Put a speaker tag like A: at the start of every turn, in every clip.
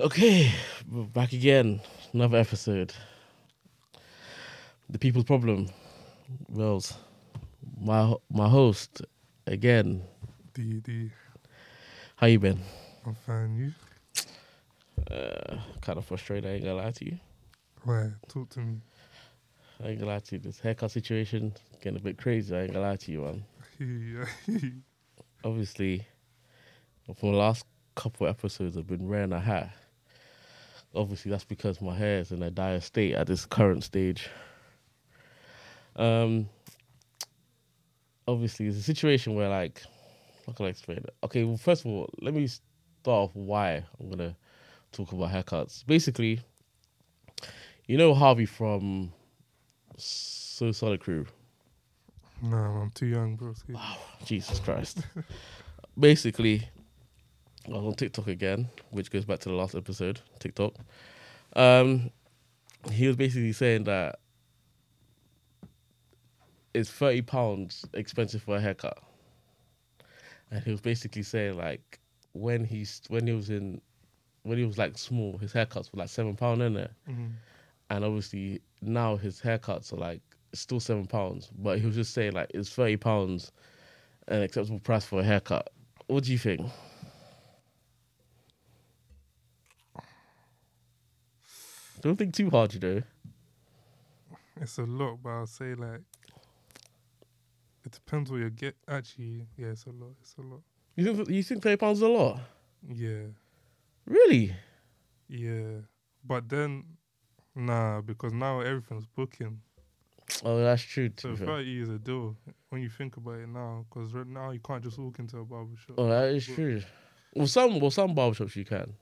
A: Okay, we're back again. Another episode. The People's Problem. Wells, my my host again.
B: D D.
A: How you been?
B: I'm fine. You?
A: Uh, kind of frustrated. I ain't gonna lie to you.
B: Why? Talk to me.
A: I ain't gonna lie to you. This haircut situation getting a bit crazy. I ain't gonna lie to you, man.
B: Yeah.
A: Obviously, for the last couple episodes, I've been wearing a hat. Obviously, that's because my hair is in a dire state at this current stage. Um, obviously, it's a situation where, like, how can I explain it? Okay, well, first of all, let me start off why I'm gonna talk about haircuts. Basically, you know Harvey from So Solid Crew.
B: no, I'm too young, bro.
A: Jesus Christ. Basically, on TikTok again, which goes back to the last episode, TikTok. Um, he was basically saying that it's thirty pounds expensive for a haircut, and he was basically saying like when he's when he was in when he was like small, his haircuts were like seven pound in there,
B: Mm-hmm.
A: and obviously now his haircuts are like still seven pounds, but he was just saying like it's thirty pounds an acceptable price for a haircut. What do you think? Don't think too hard, you know.
B: It's a lot, but I'll say like it depends what you get. Actually, yeah, it's a lot. It's a lot.
A: You think you think thirty pounds is a lot?
B: Yeah,
A: Really?
B: yeah. But then, nah, because now everything's booking.
A: Oh, that's true.
B: So
A: fair.
B: thirty is a deal when you think about it now. Because right now you can't just walk into a barber shop.
A: Oh, that is
B: But-
A: true. Well, some well some barbershops you can.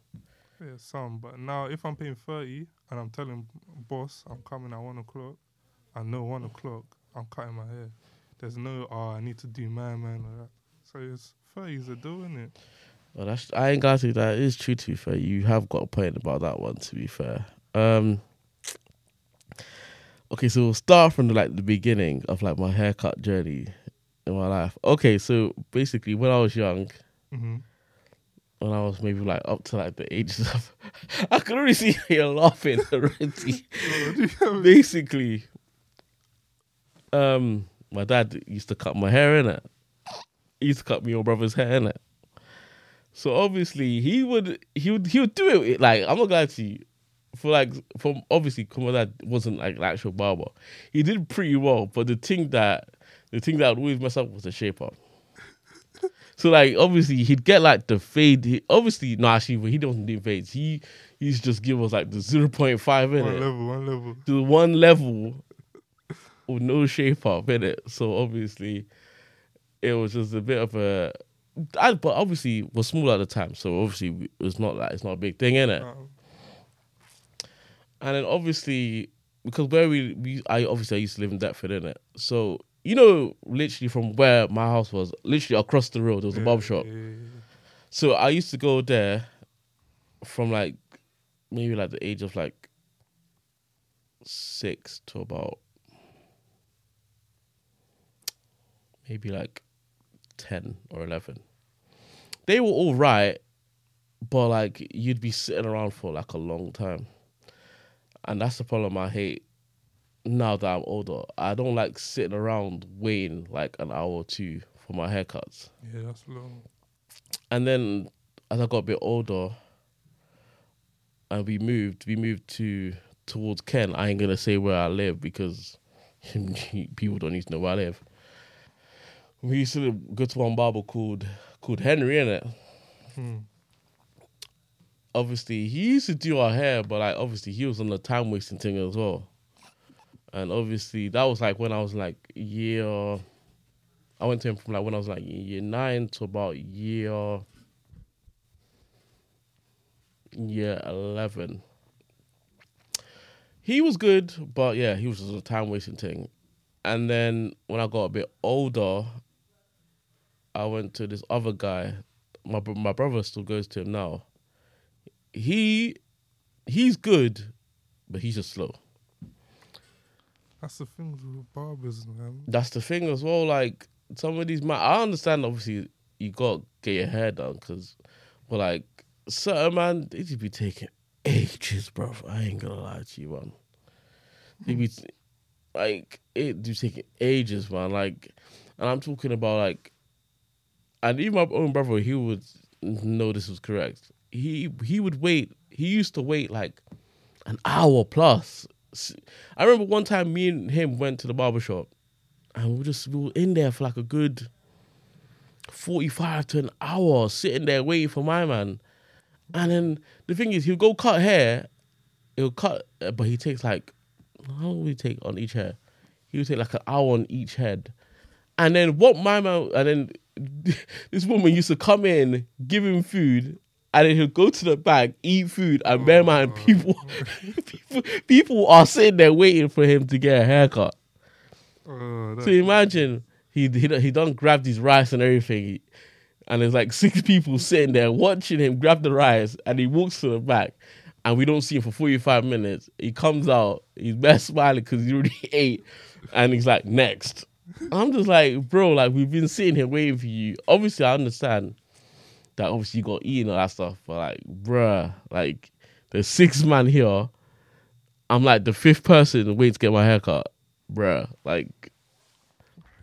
B: Yeah, some. But now if I'm paying thirty and I'm telling boss I'm coming at one o'clock, I know one o'clock I'm cutting my hair. There's no oh I need to do my man or that. So it's thirty is a deal, isn't it?
A: Well, that's I ain't got to that. It is true. To be fair, you have got a point about that one. To be fair, um, okay, so we'll start from the, like the beginning of like my haircut journey in my life. Okay, so basically, when I was young,
B: Mm-hmm.
A: When I was maybe like up to like the ages of, I could already see you laughing already. basically, um, my dad used to cut my hair in it. He used to cut me or brother's hair in it. So obviously he would he would he would do it like I'm not gonna lie you. For like from obviously my dad wasn't like an actual barber. He did pretty well, but the thing that the thing that would always mess up was the shape up. So like obviously he'd get like the fade. He, obviously no actually he doesn't do fades. He he used to just give us like the zero point five in
B: One
A: it
B: level, one level.
A: to one level with no shape up in it. So obviously, it was just a bit of a. I, but obviously, we're small at the time, so obviously it was not like it's not a big thing in it. And then obviously, because where we, we I obviously I used to live in Deptford, in it. So you know, literally from where my house was, literally across the road, there was a barber shop. So I used to go there from like maybe like the age of like six to about maybe like ten or eleven. They were all right, but like you'd be sitting around for like a long time. And that's the problem I hate now that I'm older. I don't like sitting around waiting like an hour or two for my haircuts.
B: Yeah, that's long.
A: And then as I got a bit older and we moved, we moved to towards Kent. I ain't gonna say where I live because people don't need to know where I live. We used to go to one barber called called Henry, innit?
B: Hmm.
A: Obviously, he used to do our hair, but like obviously he was on the time wasting thing as well. And obviously that was like when I was like year I went to him from like when I was like year nine to about year year eleven. He was good, but yeah, he was just a time wasting thing. And then when I got a bit older, I went to this other guy. My my brother still goes to him now. He he's good, but he's just slow.
B: That's the thing with barbers, man.
A: That's the thing as well. Like some of these, man, I understand. Obviously, you got to get your hair done because, but like certain man, they just be taking ages, bro. I ain't gonna lie to you, man. They be like it do taking ages, man. Like, and I'm talking about like, and even my own brother, he would know this was correct. He he would wait. He used to wait like an hour plus. I remember one time me and him went to the barber shop, and we were just we were in there for like a good forty five to an hour, sitting there waiting for my man. And then the thing is, he'll go cut hair. He'll cut, but he takes like how long will he take on each hair? He would take like an hour on each head. And then what my man and then this woman used to come in, give him food, and then he'll go to the back, eat food, and bear in mind oh. people, people people are sitting there waiting for him to get a haircut.
B: Oh,
A: So imagine he he he done grabbed his rice and everything, and there's like six people sitting there watching him grab the rice, and he walks to the back, and we don't see him for forty five minutes. He comes out, he's best smiling because he already ate, and he's like next. I'm just like, bro, like we've been sitting here waiting for you. Obviously, I understand that obviously you got eating all that stuff, but like, bruh, like there's six man here. I'm like the fifth person waiting to get my haircut, bruh. Like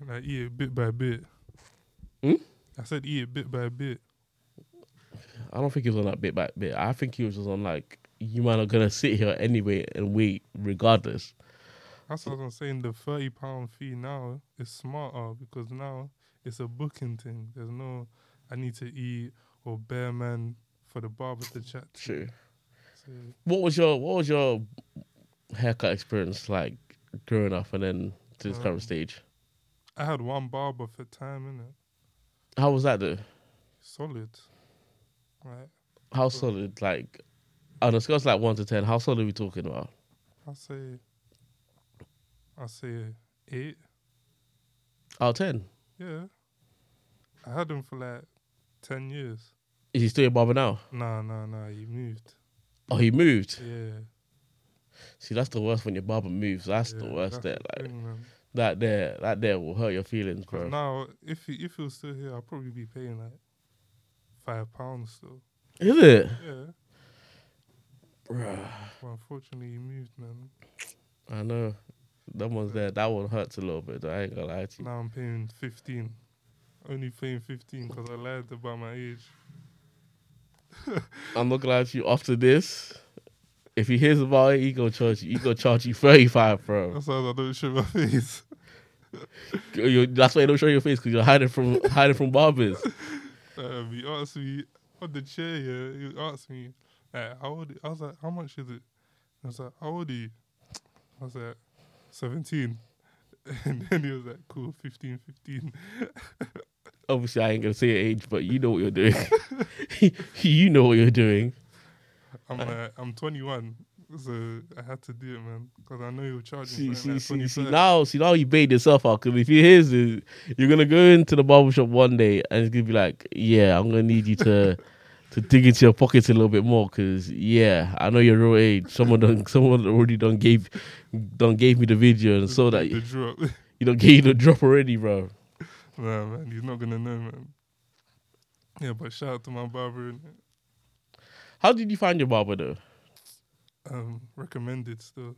B: like eat it bit by bit.
A: Hmm?
B: I said eat it bit by bit.
A: I don't think he was on that bit by bit. I think he was just on like you man are gonna sit here anyway and wait regardless.
B: That's what I'm saying. The thirty pound fee now is smarter because now it's a booking thing. There's no I need to eat or bear man for the barber to chat to.
A: True.
B: So,
A: What was your what was your haircut experience like growing up and then to this
B: Um,
A: current stage?
B: I had one barber for time in it.
A: How was that though?
B: Solid. Right.
A: How solid? Like on a scale of like one to ten, how solid are we talking about?
B: I say I say eight.
A: Out of ten.
B: Yeah. I had him for like ten years.
A: Is he still a barber now?
B: Nah, nah, nah. He moved.
A: Oh, he moved.
B: Yeah.
A: See, that's the worst when your barber moves. That's the worst.
B: that's
A: There,
B: the
A: like
B: thing,
A: that there, that there will hurt your feelings, bro.
B: now, if he if he was still here, I'd probably be paying like five pounds still.
A: Is it?
B: Yeah.
A: Bruh.
B: But unfortunately, he moved, man.
A: I know. That one's there. That one hurts a little bit. Though. I ain't gonna lie to you.
B: Now I'm paying fifteen. Only paying fifteen because I lied about my age.
A: I'm not gonna lie to you. After this, if he hears about it, he gonna charge you. He gonna charge you thirty five, bro.
B: That's why I don't show my face.
A: You- that's why you don't show your face because you're hiding from hiding from barbers.
B: Um, he asked me on the chair. Yeah, he asked me, "How old?" I was like, "How much is it?" I was like, "How old are you?" I was like, 17. And then he was like, "Cool, 15, 15.
A: Obviously, I ain't gonna say your age, but you know what you're doing. you know what you're doing.
B: I'm like, I'm 21, so I had to do it, man, because I know you'll charge
A: See,
B: me
A: see, see, see. Now, see, now you bait yourself out. Because if he hears this, you're gonna go into the barbershop one day and it's gonna be like, "Yeah, I'm gonna need you to to dig into your pockets a little bit more." Because yeah, I know your real age. Someone done, someone already done gave done gave me the video and saw that
B: the
A: you don't gave you the drop already, bro.
B: Nah, man, he's not gonna know, man. Yeah, but shout out to my barber.
A: How did you find your barber though?
B: Um, recommended still.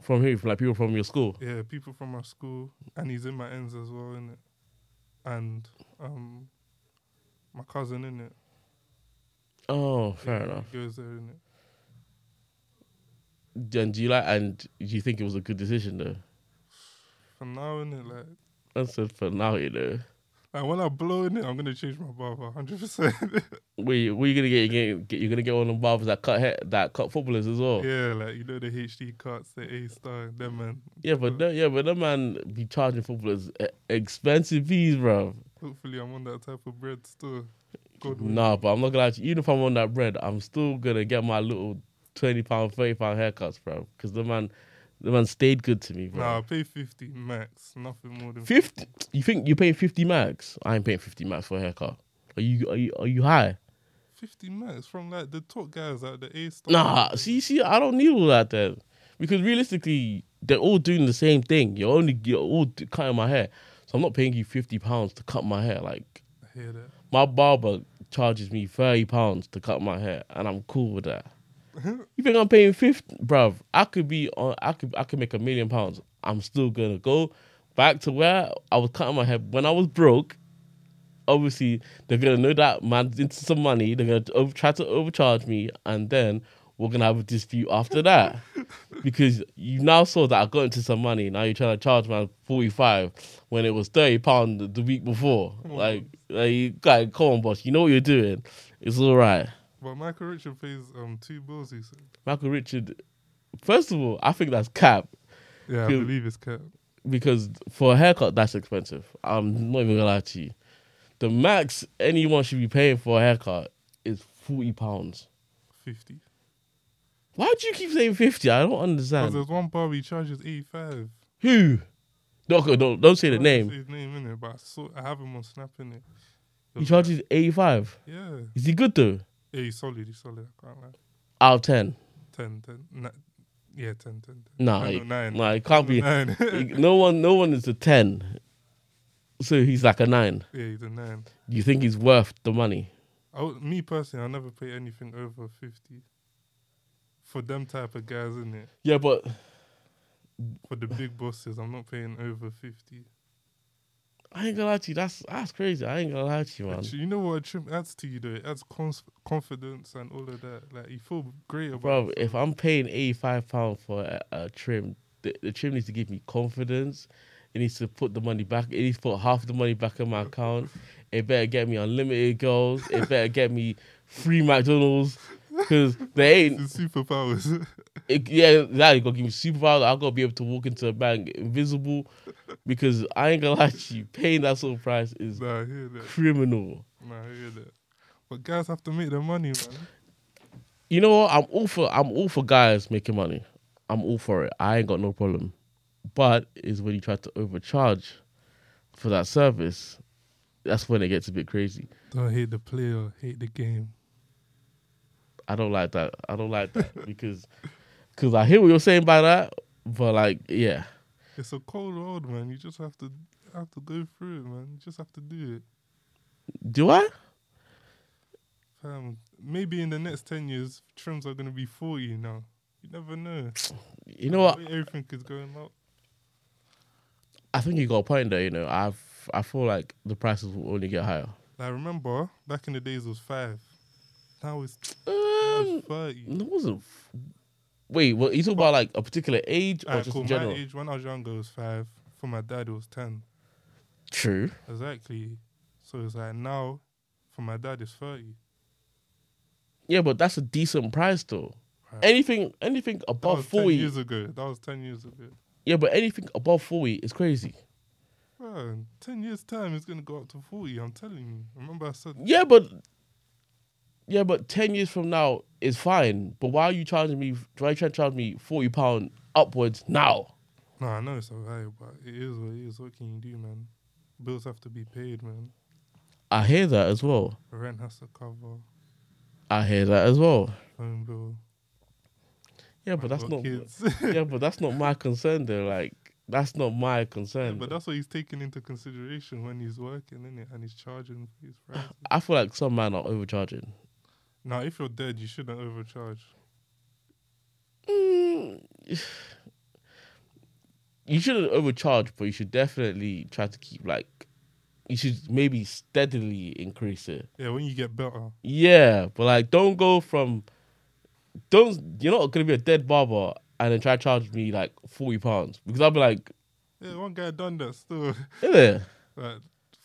A: From who? From like people from your school?
B: Yeah, people from my school, and he's in my ends as well, innit? And um, my cousin, in it.
A: Oh, fair
B: Yeah,
A: enough.
B: He goes there, innit?
A: And do you like? And do you think it was a good decision though?
B: For now, innit? Like,
A: I said for now, you know.
B: like when I blow in it, I'm gonna change my barber, hundred percent.
A: Wait, what are you gonna get? Get, get you're gonna get one of them barbers that cut hair, that cut footballers as well. Yeah,
B: like you know the HD cuts, the A star, them man.
A: Yeah, but the, yeah, but that man be charging footballers expensive fees, bro.
B: Hopefully, I'm on that type of bread still. God.
A: Nah, but I'm not gonna you. Even if I'm on that bread, I'm still gonna get my little twenty pound, thirty pound haircuts, bro. Because the man, the man stayed good to me, bro.
B: Nah, I pay fifty max, nothing more than
A: Fifty? You think you're paying fifty max? I ain't paying fifty max for a haircut. Are you are you are you high?
B: fifty max from like the top guys at the A star.
A: Nah, see, see, I don't need all that then, because realistically, they're all doing the same thing. You're only you're all cutting my hair, so I'm not paying you fifty pounds to cut my hair. Like
B: I hear that.
A: my barber charges me thirty pounds to cut my hair, and I'm cool with that. you think I'm paying fifty, bruv? I could be on. I could. I could make a million pounds. I'm still gonna go back to where I was cutting my hair when I was broke. Obviously, they're gonna know that man's into some money. They're gonna over, try to overcharge me, and then we're gonna have a dispute after that because you now saw that I got into some money. Now you're trying to charge man forty five when it was thirty pound the week before. Oh, like, like you guys, come on, boss. You know what you're doing. It's all right.
B: But Michael Richard pays um two bills. He said.
A: Michael Richard. First of all, I think that's cap
B: Yeah, I believe it's cat.
A: because for a haircut that's expensive. I'm not even gonna lie to you. The max anyone should be paying for a haircut is forty pounds.
B: Fifty.
A: Why do you keep saying fifty? I don't understand.
B: Because there's one bar he charges eighty five.
A: Who? Don't, don't don't say the name.
B: His name in it, but I saw I have him on Snap in it.
A: He charges eighty five.
B: Yeah.
A: Is he good though?
B: Yeah, he's solid. He's solid. I can't lie.
A: Out of ten.
B: 10, 10. Ni- yeah, 10, 10. 10.
A: Nah,
B: know,
A: it-
B: nine.
A: Nah, it can't be.
B: Nine.
A: no one, no one is a ten. So he's like a nine.
B: yeah, he's a nine.
A: Do you think he's worth the money?
B: I would, me personally, I'll never pay anything over 50 for them type of guys, isn't it.
A: Yeah, but
B: For the big bosses, I'm not paying over 50.
A: I ain't gonna lie to you. That's that's crazy. I ain't gonna lie to you, man.
B: But you know what a trim adds to you, though? It adds cons- confidence and all of that. Like, you feel great about
A: Bro,
B: yourself.
A: if I'm paying eighty five pounds for a, a trim, the, the trim needs to give me confidence. It needs to put the money back. It needs to put half the money back in my account. It better get me unlimited goals. It better get me free McDonald's. Cause they ain't
B: It's superpowers.
A: it, yeah, that you gotta give me superpower. I gotta be able to walk into a bank invisible because I ain't gonna lie to you, paying that sort of price is
B: nah, I hear that.
A: criminal.
B: Nah, I hear that. But guys have to make their money, man.
A: You know what? I'm all for I'm all for guys making money. I'm all for it. I ain't got no problem. But is when you try to overcharge for that service, that's when it gets a bit crazy.
B: Don't hate the player, hate the game.
A: I don't like that. I don't like that because because I hear what you're saying by that, but like yeah,
B: It's a cold road, man. You just have to have to go through it, man. You just have to do it.
A: do I?
B: Fam, maybe in the next ten years, trims are gonna be forty now. You never know.
A: You know what?
B: Everything is going up.
A: I think you got a point there. You know, I've I feel like the prices will only get higher.
B: I remember, back in the days it was five. Now it's, now it's
A: Um, it wasn't. Wait, what you talking about? Like a particular age or
B: Alright,
A: just
B: cool.
A: in general?
B: My age when I was younger it was five. For my dad it was ten.
A: True.
B: Exactly. So it's like now, for my dad it's thirty.
A: Yeah, but that's a decent price though.
B: Right.
A: Anything, anything
B: That
A: above
B: was ten
A: forty.
B: years ago. That was ten years ago.
A: Yeah, but anything above forty is crazy.
B: Bro, ten years time it's gonna go up to forty. I'm telling you. Remember I said
A: Yeah, but yeah, but ten years from now is fine. But why are you charging me? Why are you trying to charge me forty pound upwards now?
B: No, I know it's alright, but it is what it is. What can you do, man? Bills have to be paid, man.
A: I hear that as well.
B: Rent has to cover,
A: I hear that as well.
B: phone bill.
A: Yeah, but
B: I've
A: not. Yeah, but that's not my concern though. Like that's not my concern.
B: but that's what he's taking into consideration when he's working, innit? And he's charging for his prices.
A: I feel like some man are overcharging.
B: Now, if you're dead, you shouldn't overcharge.
A: Mm, you shouldn't overcharge, but you should definitely try to keep like. You should maybe steadily increase it.
B: Yeah, when you get better.
A: Yeah, but like, don't go from. Don't you're not gonna be a dead barber and then try to charge me like forty pounds because I'll be like,
B: Yeah, one guy done that still.
A: yeah,
B: like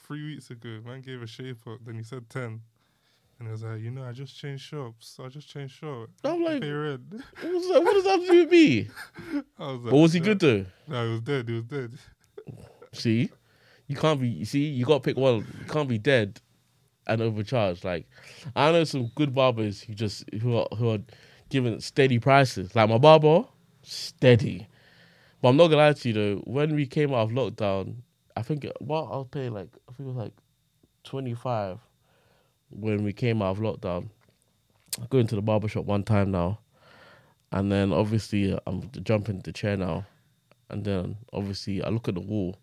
B: three weeks ago, man gave a shape up, then he said ten. And he was like, you know, I just changed shops. I just changed shop.
A: I'm like, what, was that, what does that have to do with me?
B: I was like,
A: But was he good though?
B: No, he was dead. He was dead.
A: See, you can't be. You see, you got to pick one. You can't be dead and overcharged. Like I know some good barbers who just who are who are giving steady prices. Like my barber, steady. But I'm not gonna lie to you though. When we came out of lockdown, I think what I was paying like I think it was like twenty five when we came out of lockdown. I go into the barber shop one time now, and then obviously uh, I'm jumping the chair now, and then obviously I look at the wall,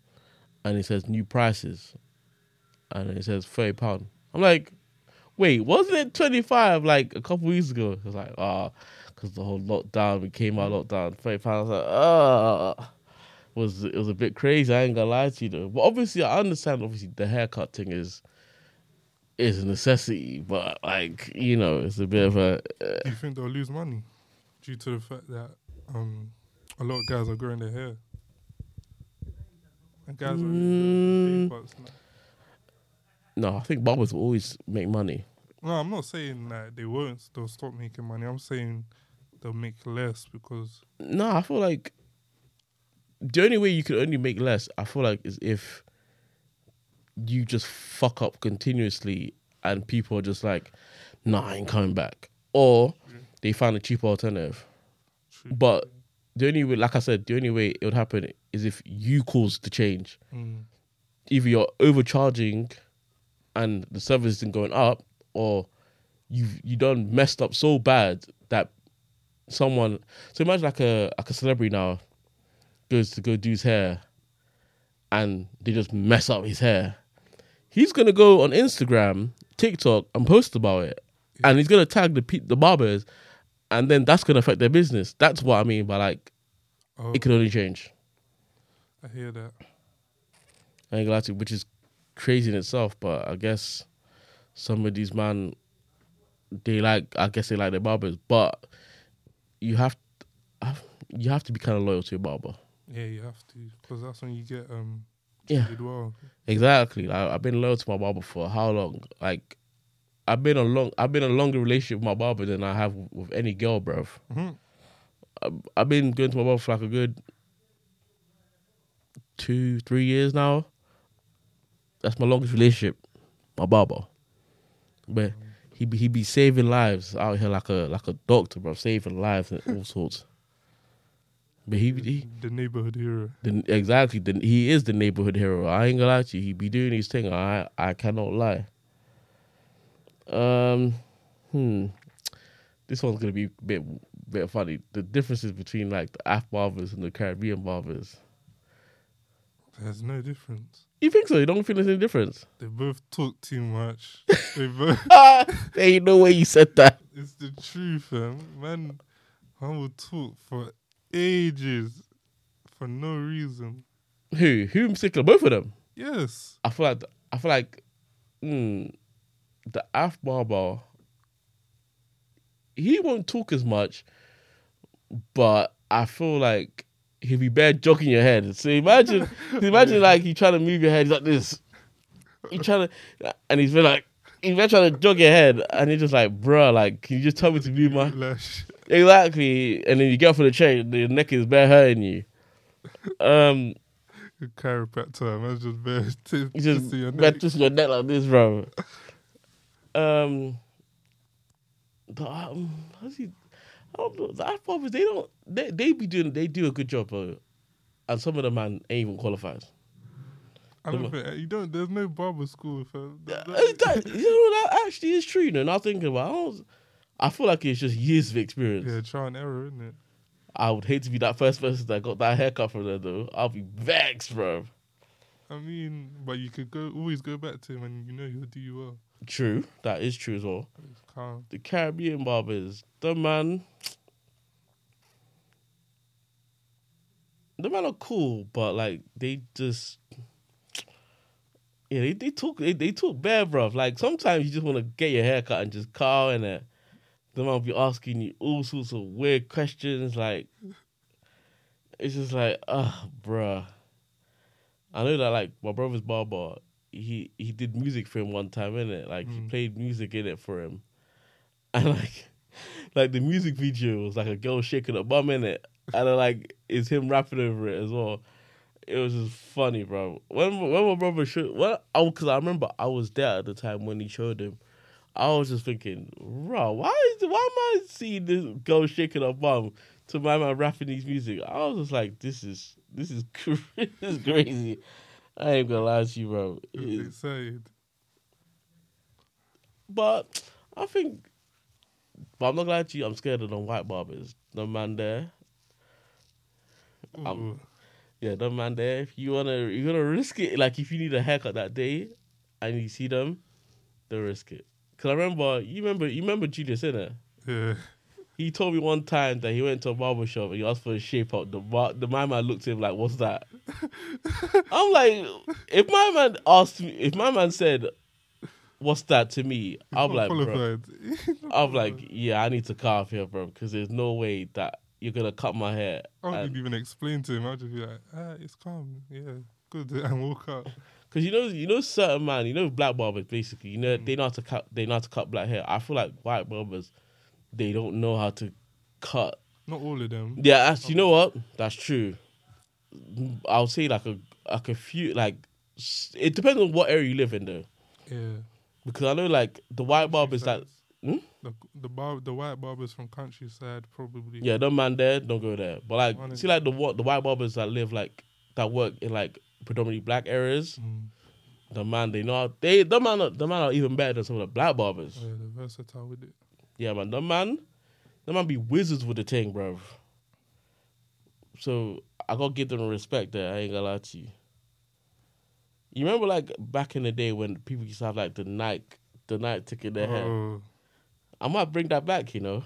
A: and it says new prices, and it says thirty pound. I'm like, Wait, wasn't it 25 like a couple weeks ago? It was like, ah, because the whole lockdown, we came out lockdown. 30 pounds, like, ah. Was it was a bit crazy? I ain't gonna lie to you though. But obviously, I understand. Obviously, the haircut thing is is a necessity, but like you know, it's a bit of a. Uh,
B: Do you think they'll lose money due to the fact that um, a lot of guys are growing their hair? And guys
A: Mm.
B: are
A: no, I think barbers will always make money.
B: No, I'm not saying that they won't. They'll stop making money. I'm saying they'll make less because
A: No, I feel like the only way you can only make less, I feel like, is if you just fuck up continuously and people are just like, nah, I ain't coming back. Or they find a cheaper alternative. But the only way, like I said, the only way it would happen is if you cause the change.
B: mm,
A: Either you're overcharging and the service isn't going up, or you've you done messed up so bad that someone so imagine like a like a celebrity now goes to go do his hair and they just mess up his hair. He's gonna go on Instagram, TikTok, and post about it, and he's gonna tag the pe- the barbers, and then that's gonna affect their business. That's what I mean by like
B: oh,
A: it can only change.
B: I hear that.
A: I ain't lie to which is crazy in itself. But I guess some of these man, they like. I guess they like their barbers, but you have, you have to be kind of loyal to your barber.
B: Yeah, you have to because that's when you get um
A: Yeah.
B: treated well.
A: Exactly. Like, I've been loyal to my barber for how long? Like, I've been a long, I've been a longer relationship with my barber than I have with any girl, bruv.
B: Mhm.
A: I've, I've been going to my barber for like a good two, three years now. That's my longest relationship, my barber. But he be he be saving lives out here like a like a doctor, bro, saving lives and all sorts. But he, he
B: the neighborhood hero.
A: the, exactly the, he is the neighborhood hero. I ain't gonna lie to you. He be doing his thing. I I cannot lie. Um, hmm. This one's gonna be a bit bit funny. The differences between like the Af barbers and the Caribbean barbers.
B: There's no difference.
A: You think so? You don't feel there's any difference?
B: They both talk too much. they both.
A: there ain't no way you said that.
B: It's the truth, man. Man, man will talk for ages for no reason.
A: Who? Who in particular? Both of them.
B: Yes.
A: I feel like I feel like mm, the Af barber he won't talk as much, but I feel like he'll be bad jogging your head. So imagine imagine like you trying to move your head, he's like this. You trying to and he's been like he's been trying to jog your head and he's just like, bruh, like, can you just tell me to move my. Exactly. And then you get off of the chair, the neck is bare hurting you. Um
B: A chiropractor, man, just bare t-
A: just
B: to your neck.
A: just your neck like this, bro. Um, the um, how's he? I don't know. The Afro they don't. They they be doing. They do a good job, bro. And some of the man ain't even qualified.
B: I don't think you don't. There's no barber school for.
A: Uh, that- you know that actually is true. You know, not thinking about. I, was, I feel like it's just years of experience.
B: Yeah, trial and error, isn't it?
A: I would hate to be that first person that got that haircut from there, though. I'll be vexed, bro.
B: I mean, but you could go always go back to him, and you know he'll do you well.
A: True, that is true as well. The Caribbean barbers, the man, the man are cool, but like they just, yeah, they, they talk they, they talk bare, bruv. Like sometimes you just want to get your hair cut and just call in it. The man will be asking you all sorts of weird questions, like it's just like, ah, bruh. I know that like my brother's barber, he he did music for him one time, innit? Like he
B: Mm.
A: played music in it for him. And like like the music video was like a girl shaking a bum in it. And then, like it's him rapping over it as well. It was just funny, bro. When when my brother showed well, I because I remember I was there at the time when he showed him. I was just thinking, bro, why is why am I seeing this girl shaking her bum to my man rapping these music? I was just like, this is this is cra- this is crazy. I ain't gonna lie to you, bro.
B: It's excited.
A: but I think, but I'm not gonna lie to you. I'm scared of them white barbers. The man there, Um, yeah, the man there. If you wanna, you're gonna risk it. Like if you need a haircut that day, and you see them, they'll risk it. Cause I remember you remember you remember Julius innit?
B: Yeah.
A: He told me one time that he went to a barber shop and he asked for a shape up. The bar, the my man looked at him like, "What's that?" I'm like, if my man asked me, if my man said, "What's that?" to me, I'm like, bro. I'm like, yeah, I need to cut off here, bro, because there's no way that you're gonna cut my hair.
B: I wouldn't even explain to him. I'd just be like, ah, it's calm. Yeah, good. And walk out.
A: Cause you know, you know, certain man, you know, black barbers basically, you know,
B: Mm.
A: they know how to cut, they know how to cut black hair. I feel like white barbers, they don't know how to cut.
B: Not all of them.
A: Yeah, that's, you know what? That's true. I'll say like a like a few like it depends on what area you live in though,
B: Yeah.
A: because I know like the white barbers that Hmm?
B: The the bar the white barbers from countryside probably.
A: yeah, don't man there, don't go there. But like
B: Honestly.
A: see like the what the white barbers that live like that work in like predominantly black areas,
B: Mm.
A: the man they know how- they the man are, the man are even better than some of the black barbers.
B: Yeah, they're versatile with it.
A: Yeah, man. The man, the man be wizards with the thing, bro. So I gotta give them respect there. I ain't gonna lie to you. You remember like back in the day when people used to have like the night, the Nike tick in their.
B: Oh,
A: I might bring that back. You know,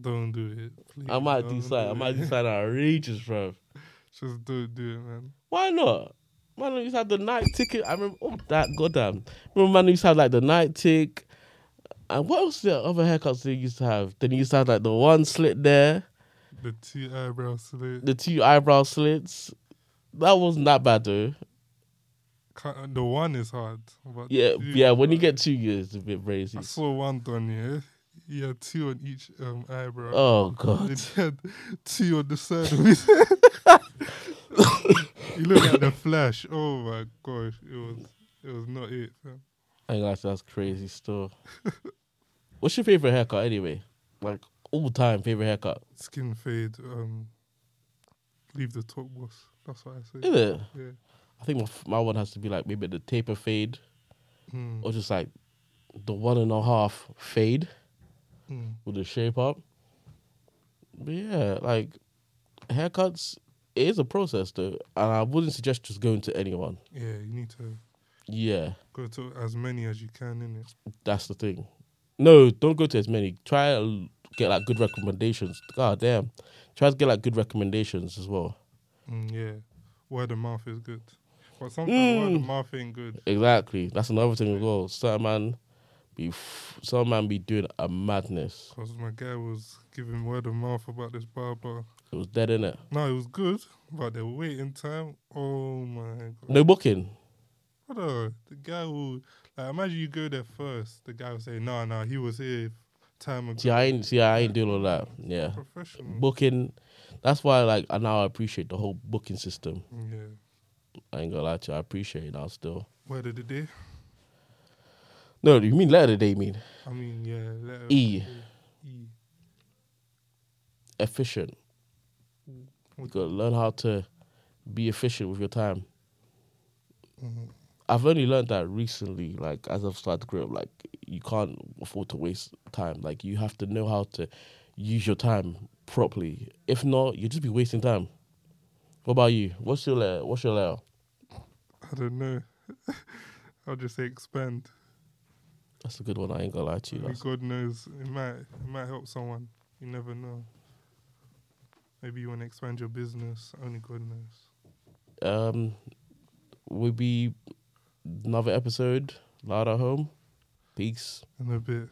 B: don't do it. Please.
A: I might decide. I might decide outrageous, bro.
B: Just don't do it, man.
A: Why not? Man, used to have the night ticket. I remember. Oh, that goddamn. Remember, man, used to have like the Nike tick. And what else the other haircuts they used to have? Then you used to have like the one slit there.
B: The two eyebrow slit.
A: the two eyebrow slits. That wasn't that bad though.
B: The one is hard. But
A: Yeah, yeah. When you get two years, it's a bit crazy.
B: I saw one done, yeah. He had two on each um, eyebrow.
A: Oh god.
B: he had two on the side of his head. You look at the flash. Oh my gosh, it was it was not it. fam.
A: I ain't that's crazy stuff. What's your favorite haircut anyway? Like all time favorite haircut?
B: Skin fade. Um, leave the top boss. That's what I say.
A: Is it?
B: Yeah.
A: I think my, f- my one has to be like maybe the taper fade
B: Mm,
A: or just like the one and a half fade
B: mm.
A: with the shape up. But yeah, like haircuts, it is a process though, and I wouldn't suggest just going to anyone.
B: Yeah, you need to
A: Yeah.
B: go to as many as you can in it.
A: That's the thing. No, don't go to as many. Try and get like good recommendations. God damn. Try to get like good recommendations as well.
B: Mm, yeah, word of mouth is good, but sometimes word of
A: Mm.
B: mouth ain't good.
A: Exactly. That's another thing as well. Certain man be f- some man be doing a madness.
B: Cause my guy was giving word of mouth about this barber.
A: It was dead in it.
B: No, it was good, but the waiting time. Oh my god.
A: No booking.
B: Brother, the guy will like imagine you go there first. The guy will say, "No, no, he was here time ago."
A: See, I ain't see I ain't doing all that. Yeah.
B: Professional.
A: Booking that's why like I now I appreciate the whole booking system.
B: yeah.
A: I ain't gonna lie to you, I appreciate it now still.
B: Word of the day.
A: No, you mean letter day mean
B: I mean, yeah. Letter
A: E.
B: E.
A: efficient. You gotta learn how to be efficient with your time.
B: Mhm.
A: I've only learned that recently, like as I've started to grow up, like you can't afford to waste time. Like you have to know how to use your time properly. If not, you'll just be wasting time. What about you? What's your layer? What's your layer?
B: I don't know. I'll just say expand.
A: That's a good one. I ain't gonna lie to you.
B: Only God knows it might it might help someone. You never know. Maybe you want to expand your business. Only God knows.
A: um, will be another episode. Loud at home. Peace.
B: In a bit.